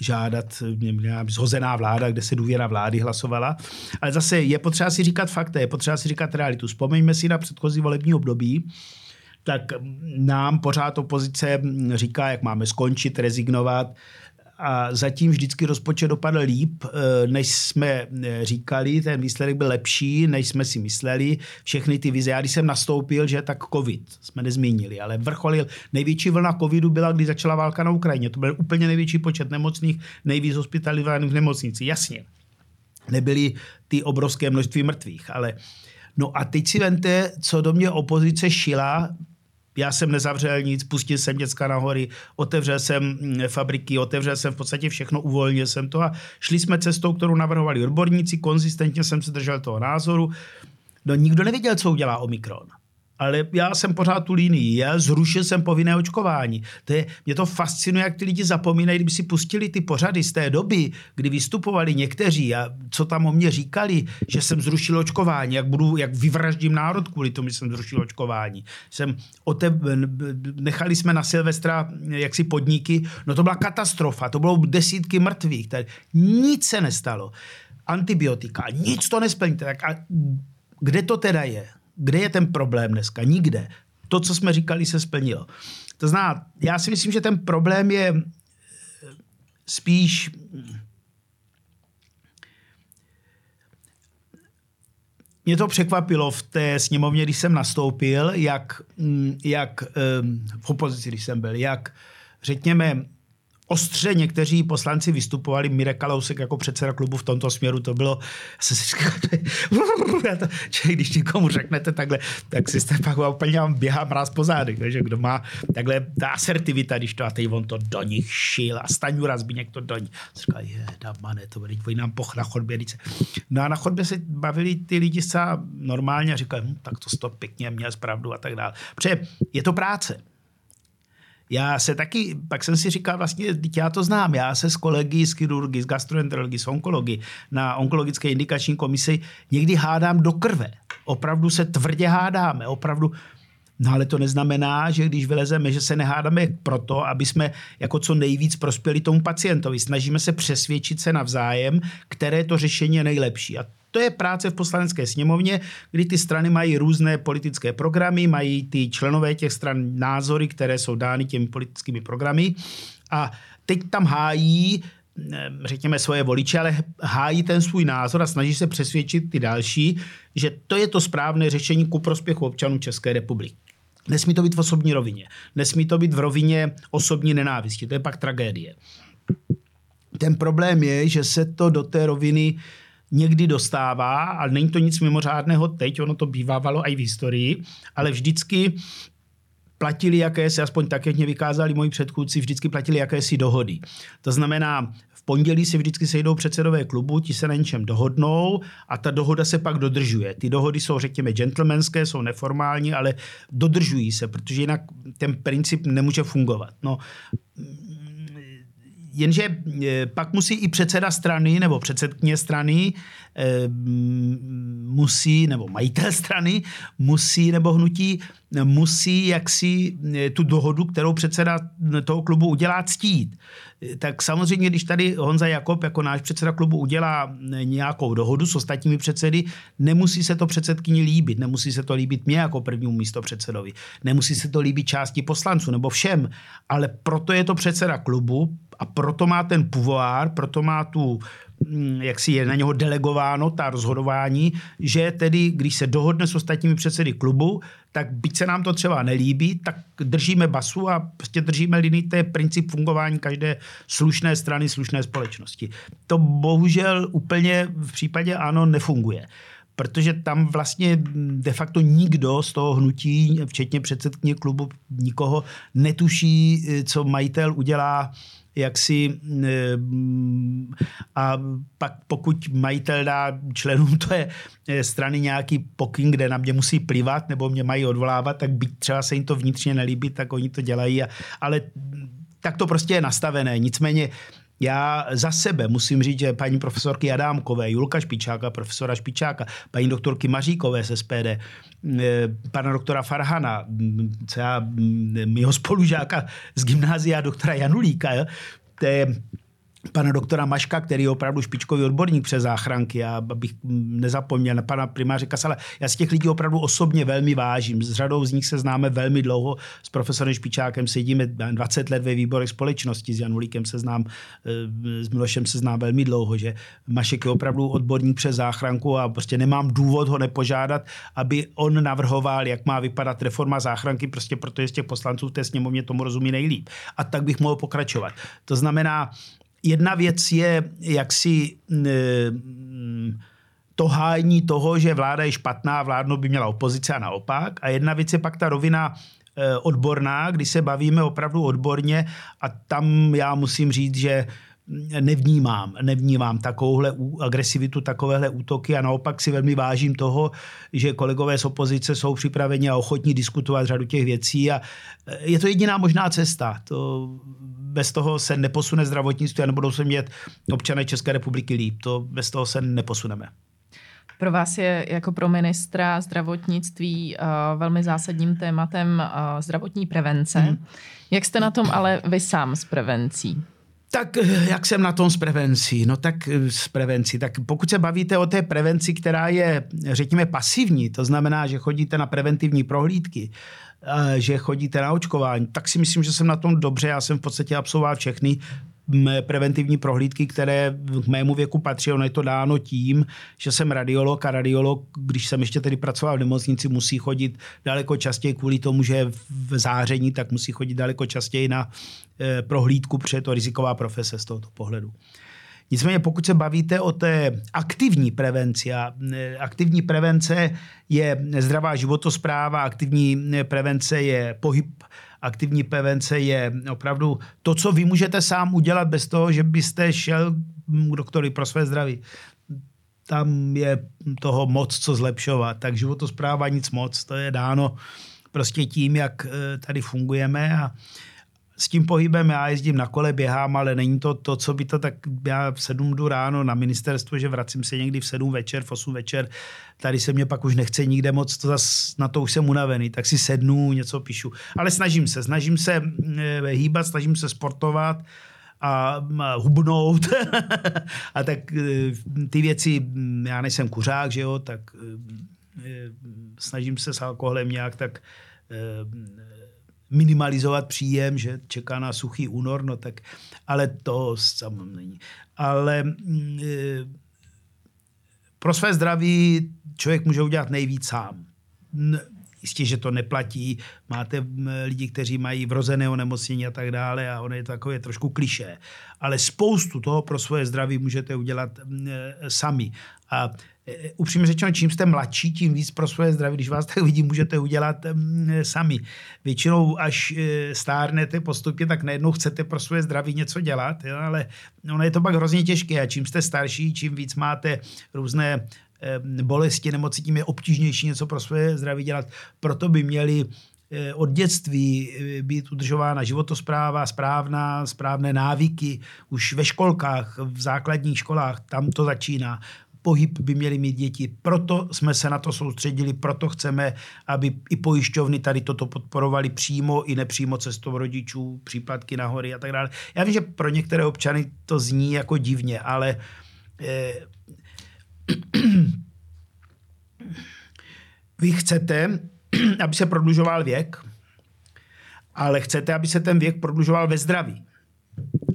žádat, měla zhozená vláda, kde se důvěra vlády hlasovala. Ale zase je potřeba si říkat fakta, je potřeba si říkat realitu. Vzpomeňme si na předchozí volební období, tak nám pořád opozice říká, jak máme skončit, rezignovat a zatím vždycky rozpočet dopadl líp, eh, než jsme eh, říkali, ten výsledek byl lepší, než jsme si mysleli. Všechny ty vize, já když jsem nastoupil, že tak covid, jsme nezmínili, ale vrcholil, největší vlna covidu byla, když začala válka na Ukrajině. To byl úplně největší počet nemocných, nejvíc hospitalizovaných v nemocnici, jasně. Nebyly ty obrovské množství mrtvých, ale No a teď si vente, co do mě opozice šila já jsem nezavřel nic, pustil jsem děcka na hory, otevřel jsem mm, fabriky, otevřel jsem v podstatě všechno, uvolnil jsem to a šli jsme cestou, kterou navrhovali odborníci, konzistentně jsem se držel toho názoru. No nikdo nevěděl, co udělá Omikron ale já jsem pořád tu linii Já zrušil jsem povinné očkování. To je, mě to fascinuje, jak ty lidi zapomínají, kdyby si pustili ty pořady z té doby, kdy vystupovali někteří a co tam o mě říkali, že jsem zrušil očkování, jak, budu, jak vyvraždím národ kvůli tomu, že jsem zrušil očkování. Jsem ote, nechali jsme na Silvestra jaksi podniky, no to byla katastrofa, to bylo desítky mrtvých, tady nic se nestalo. Antibiotika, nic to nesplníte. Tak a kde to teda je? Kde je ten problém dneska? Nikde. To, co jsme říkali, se splnilo. To znamená, já si myslím, že ten problém je eh, spíš mě to překvapilo v té sněmovně, když jsem nastoupil, jak, mm, jak eh, v opozici, když jsem byl, jak řekněme, ostře někteří poslanci vystupovali, Mirek Kalousek jako předseda klubu v tomto směru, to bylo, jsem si říkal, to, že když někomu řeknete takhle, tak si jste pak úplně běhá mráz po zádech, takže kdo má takhle ta asertivita, když to a teď on to do nich šil a Staňura Zbíněk to do nich. Říkal, je, damane, to bude, oni nám poch na chodbě. No a na chodbě se bavili ty lidi zcela normálně a říkali, hm, tak to to pěkně měl zpravdu a tak dále. Protože je to práce já se taky, pak jsem si říkal vlastně, já to znám, já se s kolegy z chirurgy, z gastroenterology, z onkology na onkologické indikační komisi někdy hádám do krve. Opravdu se tvrdě hádáme, opravdu No ale to neznamená, že když vylezeme, že se nehádáme proto, aby jsme jako co nejvíc prospěli tomu pacientovi. Snažíme se přesvědčit se navzájem, které to řešení je nejlepší. A to je práce v poslanecké sněmovně, kdy ty strany mají různé politické programy, mají ty členové těch stran názory, které jsou dány těmi politickými programy. A teď tam hájí řekněme, svoje voliče, ale hájí ten svůj názor a snaží se přesvědčit ty další, že to je to správné řešení ku prospěchu občanů České republiky. Nesmí to být v osobní rovině. Nesmí to být v rovině osobní nenávisti. To je pak tragédie. Ten problém je, že se to do té roviny někdy dostává, ale není to nic mimořádného teď, ono to bývávalo i v historii, ale vždycky platili jakési, aspoň tak, jak mě vykázali moji předchůdci, vždycky platili jakési dohody. To znamená, pondělí se vždycky sejdou předsedové klubu, ti se na něčem dohodnou a ta dohoda se pak dodržuje. Ty dohody jsou, řekněme, gentlemanské, jsou neformální, ale dodržují se, protože jinak ten princip nemůže fungovat. No, jenže eh, pak musí i předseda strany nebo předsedkyně strany musí, nebo majitel strany musí, nebo hnutí musí jaksi eh, tu dohodu, kterou předseda toho klubu udělá, ctít. Tak samozřejmě, když tady Honza Jakob jako náš předseda klubu udělá nějakou dohodu s ostatními předsedy, nemusí se to předsedkyni líbit, nemusí se to líbit mě jako prvnímu místo předsedovi, nemusí se to líbit části poslanců nebo všem, ale proto je to předseda klubu, a proto má ten pouvoir, proto má tu, jak si je na něho delegováno, ta rozhodování, že tedy, když se dohodne s ostatními předsedy klubu, tak byť se nám to třeba nelíbí, tak držíme basu a prostě držíme linii, to je princip fungování každé slušné strany, slušné společnosti. To bohužel úplně v případě ano nefunguje protože tam vlastně de facto nikdo z toho hnutí, včetně předsedkyně klubu, nikoho netuší, co majitel udělá jak si a pak pokud majitel dá členům té strany nějaký pokyn, kde na mě musí plivat nebo mě mají odvolávat, tak byť třeba se jim to vnitřně nelíbí, tak oni to dělají. A, ale tak to prostě je nastavené. Nicméně já za sebe musím říct, že paní profesorky Adámkové, Julka Špičáka, profesora Špičáka, paní doktorky Maříkové z SPD, eh, pana doktora Farhana, třeba mého spolužáka z gymnázia doktora Janulíka, to je pana doktora Maška, který je opravdu špičkový odborník přes záchranky, a abych nezapomněl na pana primáře Kasala. Já si těch lidí opravdu osobně velmi vážím. S řadou z nich se známe velmi dlouho. S profesorem Špičákem sedíme 20 let ve výborech společnosti. S Janulíkem se znám, eh, s Milošem se znám velmi dlouho, že Mašek je opravdu odborník přes záchranku a prostě nemám důvod ho nepožádat, aby on navrhoval, jak má vypadat reforma záchranky, prostě protože z těch poslanců v té sněmovně tomu rozumí nejlíp. A tak bych mohl pokračovat. To znamená, jedna věc je jaksi to hájení toho, že vláda je špatná, vládnou by měla opozice a naopak. A jedna věc je pak ta rovina e, odborná, kdy se bavíme opravdu odborně a tam já musím říct, že nevnímám, nevnímám takovouhle agresivitu, takovéhle útoky a naopak si velmi vážím toho, že kolegové z opozice jsou připraveni a ochotní diskutovat řadu těch věcí a je to jediná možná cesta. To bez toho se neposune zdravotnictví a nebudou se mít občané České republiky líp. To bez toho se neposuneme. Pro vás je jako pro ministra zdravotnictví uh, velmi zásadním tématem uh, zdravotní prevence. Hmm. Jak jste na tom ale vy sám s prevencí? Tak eh, jak jsem na tom s prevencí? No tak s prevencí. Tak pokud se bavíte o té prevenci, která je, řekněme, pasivní, to znamená, že chodíte na preventivní prohlídky, že chodíte na očkování, tak si myslím, že jsem na tom dobře. Já jsem v podstatě absolvoval všechny preventivní prohlídky, které k mému věku patří. Ono je to dáno tím, že jsem radiolog a radiolog, když jsem ještě tedy pracoval v nemocnici, musí chodit daleko častěji kvůli tomu, že v záření, tak musí chodit daleko častěji na eh, prohlídku, protože je to riziková profese z tohoto pohledu. Nicméně pokud se bavíte o té aktivní prevenci, a e, aktivní prevence je zdravá životospráva, aktivní prevence je pohyb, aktivní prevence je opravdu to, co vy můžete sám udělat bez toho, že byste šel k doktory pro své zdraví. Tam je toho moc co zlepšovat. Tak životospráva nic moc, to je dáno prostě tím, jak e, tady fungujeme a s tím pohybem já jezdím na kole, běhám, ale není to to, co by to tak, já v sedm jdu ráno na ministerstvo, že vracím se někdy v sedm večer, v osm večer, tady se mě pak už nechce nikde moc, to zas, na to už jsem unavený, tak si sednu, něco píšu. Ale snažím se, snažím se eh, hýbat, snažím se sportovat, a, hubnout. a tak eh, ty věci, hm, já nejsem kuřák, že jo, tak eh, snažím se s alkoholem nějak tak minimalizovat příjem, že čeká na suchý únor, no tak, ale to samozřejmě není. Ale mm, e, pro své zdraví člověk může udělat nejvíc sám. Jistě, že to neplatí. Máte lidi, kteří mají vrozené onemocnění a tak dále a ono je takové trošku kliše. Ale spoustu toho pro svoje zdraví můžete udělat e, sami. A upřímně řečeno, čím jste mladší, tím víc pro svoje zdraví, když vás tak vidím, můžete udělat sami. Většinou, až stárnete postupně, tak najednou chcete pro svoje zdraví něco dělat, jo? ale ono je to pak hrozně těžké a čím jste starší, čím víc máte různé bolesti, nemoci, tím je obtížnější něco pro svoje zdraví dělat. Proto by měli od dětství být udržována životospráva, správná, správné návyky. Už ve školkách, v základních školách, tam to začíná pohyb by měly mít děti. Proto jsme se na to soustředili, proto chceme, aby i pojišťovny tady toto podporovali přímo i nepřímo cestou rodičů, příplatky na hory a tak dále. Já vím, že pro některé občany to zní jako divně, ale eh, vy chcete, aby se prodlužoval věk, ale chcete, aby se ten věk prodlužoval ve zdraví.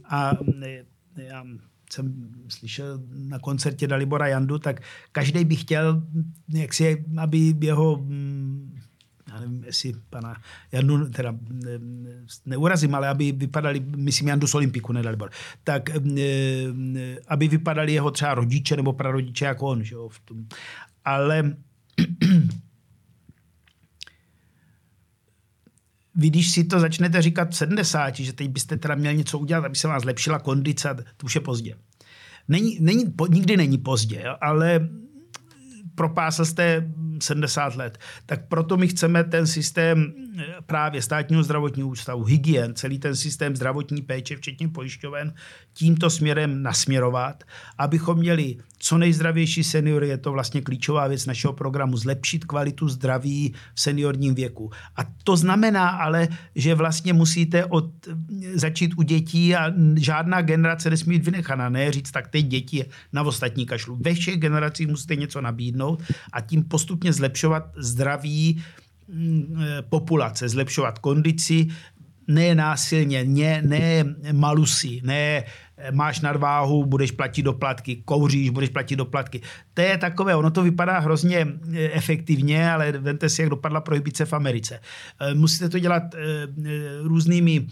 A eh, já jsem slyšel na koncertě Dalibora Jandu, tak každý by chtěl, jak si, aby jeho mm, já nevím, jestli pana Jandu, teda neurazím, ale aby vypadali, myslím Jandu z Olympiku, ne Dalibor, tak aby vypadali jeho třeba rodiče nebo prarodiče jako on, že jo, v tom. Ale vy, když si to začnete říkat v 70, že teď byste teda měl něco udělat, aby se vám zlepšila kondice, to už je pozdě. Není, není, nikdy není pozdě, ale propásl jste 70 let. Tak proto my chceme ten systém eh, právě státního zdravotního ústavu, hygien, celý ten systém zdravotní péče, včetně pojišťoven, tímto směrem nasměrovat, abychom měli co nejzdravější seniory, je to vlastně klíčová věc našeho programu, zlepšit kvalitu zdraví v seniorním věku. A to znamená ale, že vlastně musíte od, začít u dětí a žádná generace nesmí být vynechaná. Ne říct, tak teď děti na ostatní kašlu. Ve všech generacích musíte něco nabídnout a tím postupně zlepšovat zdraví mm, populace, zlepšovat kondici, ne násilně, ne, ne malusy, ne máš nadváhu, budeš platit doplatky, kouříš, budeš platit doplatky. To je takové, ono to vypadá hrozně eh, efektivně, ale vemte si, jak dopadla prohibice v Americe. Eh, musíte to dělat eh, různými Eh,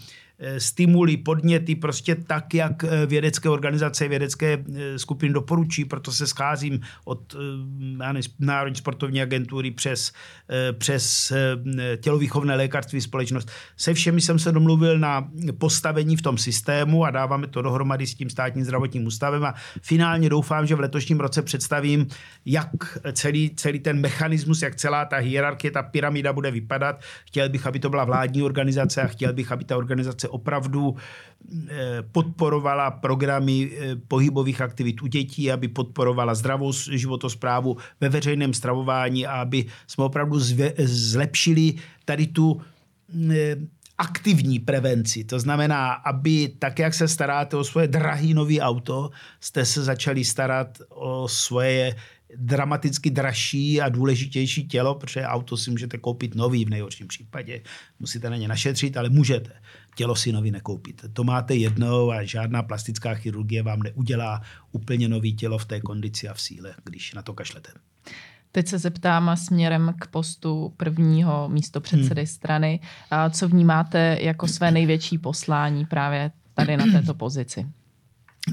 stimuly, podněty, prostě tak, jak eh, vědecké organizace, vědecké eh, skupiny doporučí, proto se scházím od Národní sportovní agentury přes, přes tělovýchovné lékařství společnost. Se všemi jsem se domluvil na postavení v tom systému a dáváme to dohromady s tím státním zdravotním ústavem a finálně doufám, že v letošním roce představím, jak celý, celý ten mechanismus, jak celá ta hierarchie, ta pyramida bude vypadat. Chtěl bych, aby to byla vládní organizace a chtěl bych, aby ta organizace opravdu eh, podporovala programy eh, pohybových aktivit u dětí, aby podporovala zdravou životosprávu ve veřejném stravování a aby jsme opravdu zlepšili tady tu eh, aktivní prevenci. To znamená, aby tak, jak se staráte o svoje drahý nový auto, jste se začali starat o svoje dramaticky dražší a důležitější tělo, protože auto si můžete koupit nový v nejhorším případě. Musíte na ně našetřit, ale můžete tělo si nový nekoupit. To máte jednou a žádná plastická chirurgie vám neudělá úplně nový tělo v té kondici a v síle, když na to kašlete. Teď se zeptám směrem k postu prvního místo předsedy hmm. strany. Co vnímáte jako své největší poslání právě tady na této pozici?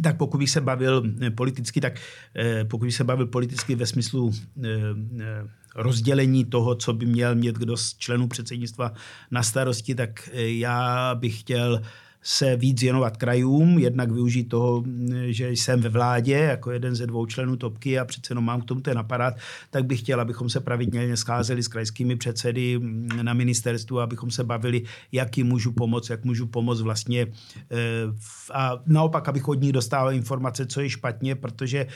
Tak pokud bych se bavil eh, politicky, tak eh, pokud bych se bavil politicky ve smyslu eh, rozdělení toho, co by měl mít kdo z členů předsednictva na starosti, tak já bych chtěl se víc věnovat krajům, jednak využít toho, že jsem ve vládě jako jeden ze dvou členů topky a přece jenom mám k tomu ten aparát, tak bych chtěl, abychom se pravidelně scházeli s krajskými předsedy na ministerstvu, abychom se bavili, jak jim můžu pomoct, jak můžu pomoct vlastně eh, a naopak, abych od nich dostával informace, co je špatně, protože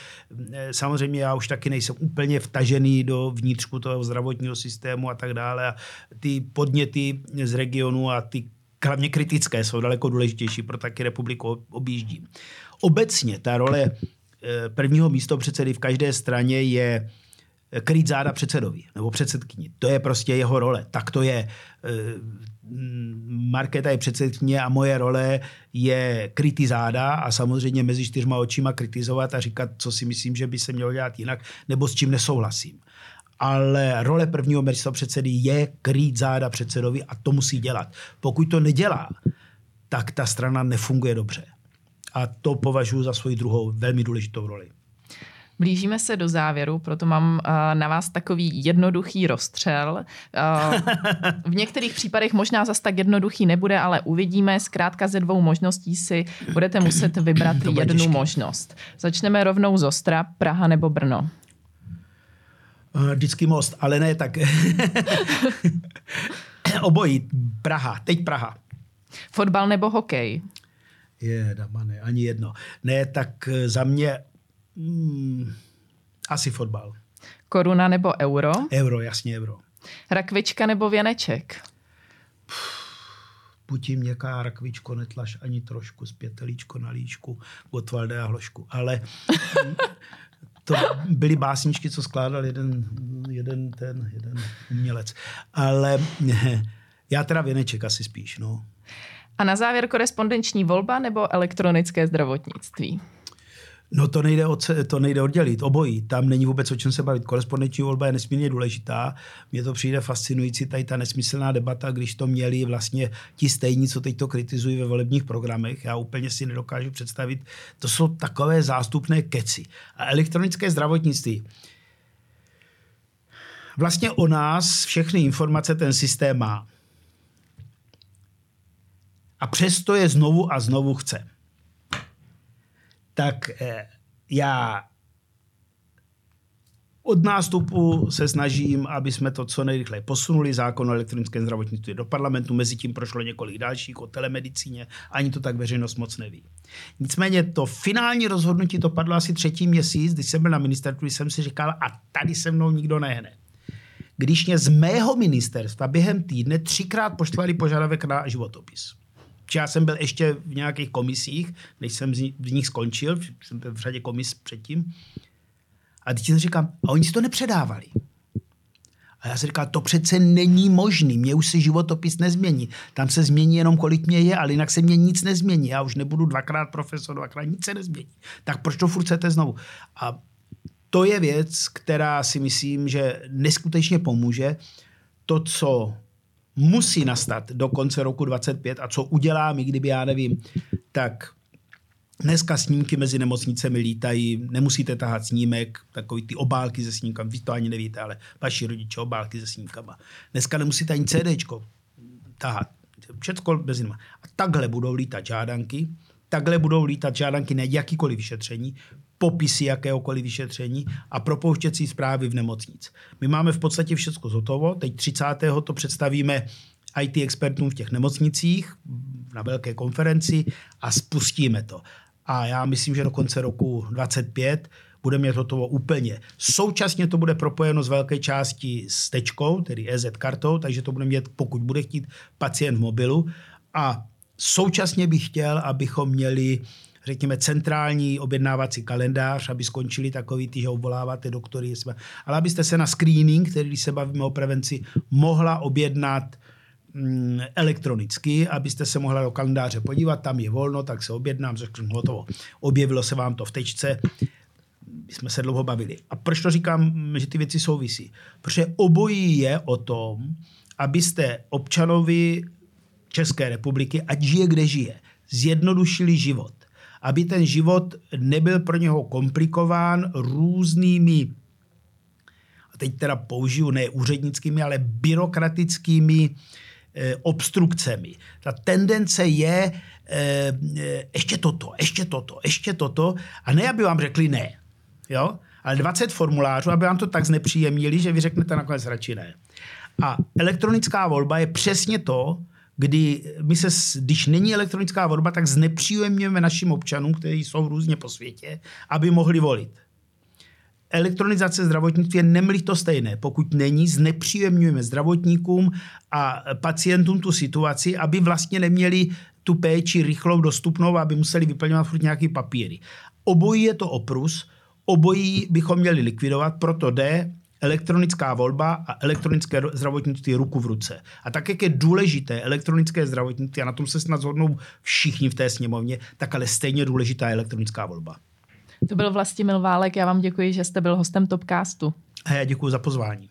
eh, samozřejmě já už taky nejsem úplně vtažený do vnitřku toho zdravotního systému a tak dále a ty podněty z regionu a ty hlavně kritické jsou daleko důležitější, pro taky republiku objíždím. Obecně ta role eh, prvního místo předsedy v každé straně je krýt záda předsedovi nebo předsedkyni. To je prostě jeho role. Tak to je. Eh, Markéta je předsedkyně a moje role je krytý záda a samozřejmě mezi čtyřma očima kritizovat a říkat, co si myslím, že by se mělo dělat jinak, nebo s čím nesouhlasím ale role prvního předsedy je krýt záda předsedovi a to musí dělat. Pokud to nedělá, tak ta strana nefunguje dobře. A to považuji za svoji druhou velmi důležitou roli. Blížíme se do závěru, proto mám uh, na vás takový jednoduchý rozstřel. Uh, v některých případech možná zas tak jednoduchý nebude, ale uvidíme. Zkrátka ze dvou možností si budete muset vybrat jednu těžký. možnost. Začneme rovnou z Ostra, Praha nebo Brno. Eh, vždycky most, ale ne tak. Obojí. Praha. Teď Praha. Fotbal nebo hokej? Je, dama, ne, ani jedno. Ne, tak eh, za mě mm, asi fotbal. Koruna nebo euro? Euro, jasně euro. Rakvička nebo věneček? Buď jim měkká rakvičko, netlaš ani trošku, zpětelíčko na líčku, Gotwalde a hlošku. Ale to byly básničky, co skládal jeden, jeden ten, jeden umělec. Ale já teda věneček asi spíš, no. A na závěr korespondenční volba nebo elektronické zdravotnictví? No to nejde, od, to nejde oddělit, obojí. Tam není vůbec o čem se bavit. Korespondenční volba je nesmírně důležitá. Mně to přijde fascinující, tady ta nesmyslná debata, když to měli vlastně ti stejní, co teď to kritizují ve volebních programech. Já úplně si nedokážu představit. To jsou takové zástupné keci. A elektronické zdravotnictví. Vlastně o nás všechny informace ten systém má. A přesto je znovu a znovu chce tak eh, já od nástupu se snažím, aby jsme to co nejrychleji posunuli. Zákon o elektronickém zdravotnictví do parlamentu, mezi tím prošlo několik dalších o telemedicíně, ani to tak veřejnost moc neví. Nicméně to finální rozhodnutí to padlo asi třetí měsíc, když jsem byl na ministerstvu, jsem si říkal, a tady se mnou nikdo nehne. Když mě z mého ministerstva během týdne třikrát poštvali požadavek na životopis já jsem byl ještě v nějakých komisích, než jsem v nich skončil, jsem byl v řadě komis předtím. A teď si říkám, a oni si to nepředávali. A já si říkal, to přece není možný, mě už se životopis nezmění. Tam se změní jenom, kolik mě je, ale jinak se mě nic nezmění. Já už nebudu dvakrát profesor, dvakrát nic se nezmění. Tak proč to furt chcete znovu? A to je věc, která si myslím, že neskutečně pomůže. To, co musí nastat do konce roku 25 a co udělám, i kdyby já nevím, tak Dneska snímky mezi nemocnicemi lítají, nemusíte tahat snímek, takový ty obálky se snímkami, vy to ani nevíte, ale vaši rodiče obálky se snímkama. Dneska nemusíte ani CDčko tahat, všechno bez A takhle budou lítat žádanky, takhle budou lítat žádanky na jakýkoliv vyšetření, popisy jakéhokoliv vyšetření a propouštěcí zprávy v nemocnic. My máme v podstatě všechno zotovo. Teď 30. to představíme IT expertům v těch nemocnicích na velké konferenci a spustíme to. A já myslím, že do konce roku 25 bude mít hotovo úplně. Současně to bude propojeno z velké části s tečkou, tedy EZ kartou, takže to bude mít, pokud bude chtít pacient v mobilu. A současně bych chtěl, abychom měli řekněme, centrální objednávací kalendář, aby skončili takový ty, že obvoláváte doktory, ale abyste se na screening, který, se bavíme o prevenci, mohla objednat mm, elektronicky, abyste se mohla do kalendáře podívat, tam je volno, tak se objednám, řeknu hotovo. Objevilo se vám to v tečce, my jsme se dlouho bavili. A proč to říkám, že ty věci souvisí? Protože obojí je o tom, abyste občanovi České republiky, ať žije, kde žije, zjednodušili život aby ten život nebyl pro něho komplikován různými, a teď teda použiju ne úřednickými, ale byrokratickými e, obstrukcemi. Ta tendence je e, ještě toto, ještě toto, ještě toto a ne, aby vám řekli ne. Jo? Ale 20 formulářů, aby vám to tak znepříjemnili, že vy řeknete nakonec radši ne. A elektronická volba je přesně to, kdy my se, když není elektronická volba, tak znepříjemňujeme našim občanům, kteří jsou různě po světě, aby mohli volit. Elektronizace zdravotnictví je nemlich to stejné. Pokud není, znepříjemňujeme zdravotníkům a pacientům tu situaci, aby vlastně neměli tu péči rychlou, dostupnou, aby museli vyplňovat furt nějaký papíry. Obojí je to oprus, obojí bychom měli likvidovat, proto jde elektronická volba a elektronické zdravotnictví ruku v ruce. A tak, jak je důležité elektronické zdravotnictví, a na tom se snad zhodnou všichni v té sněmovně, tak ale stejně důležitá je elektronická volba. To byl Vlastimil Válek, já vám děkuji, že jste byl hostem Topcastu. A já děkuji za pozvání.